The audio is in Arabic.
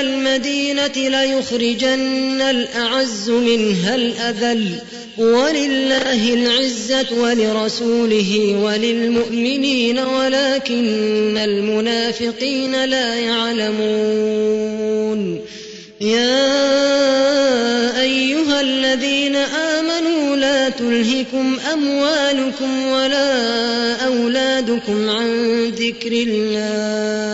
المدينة ليخرجن الأعز منها الأذل ولله العزة ولرسوله وللمؤمنين ولكن المنافقين لا يعلمون. يا أيها الذين آمنوا لا تلهكم أموالكم ولا أولادكم عن ذكر الله.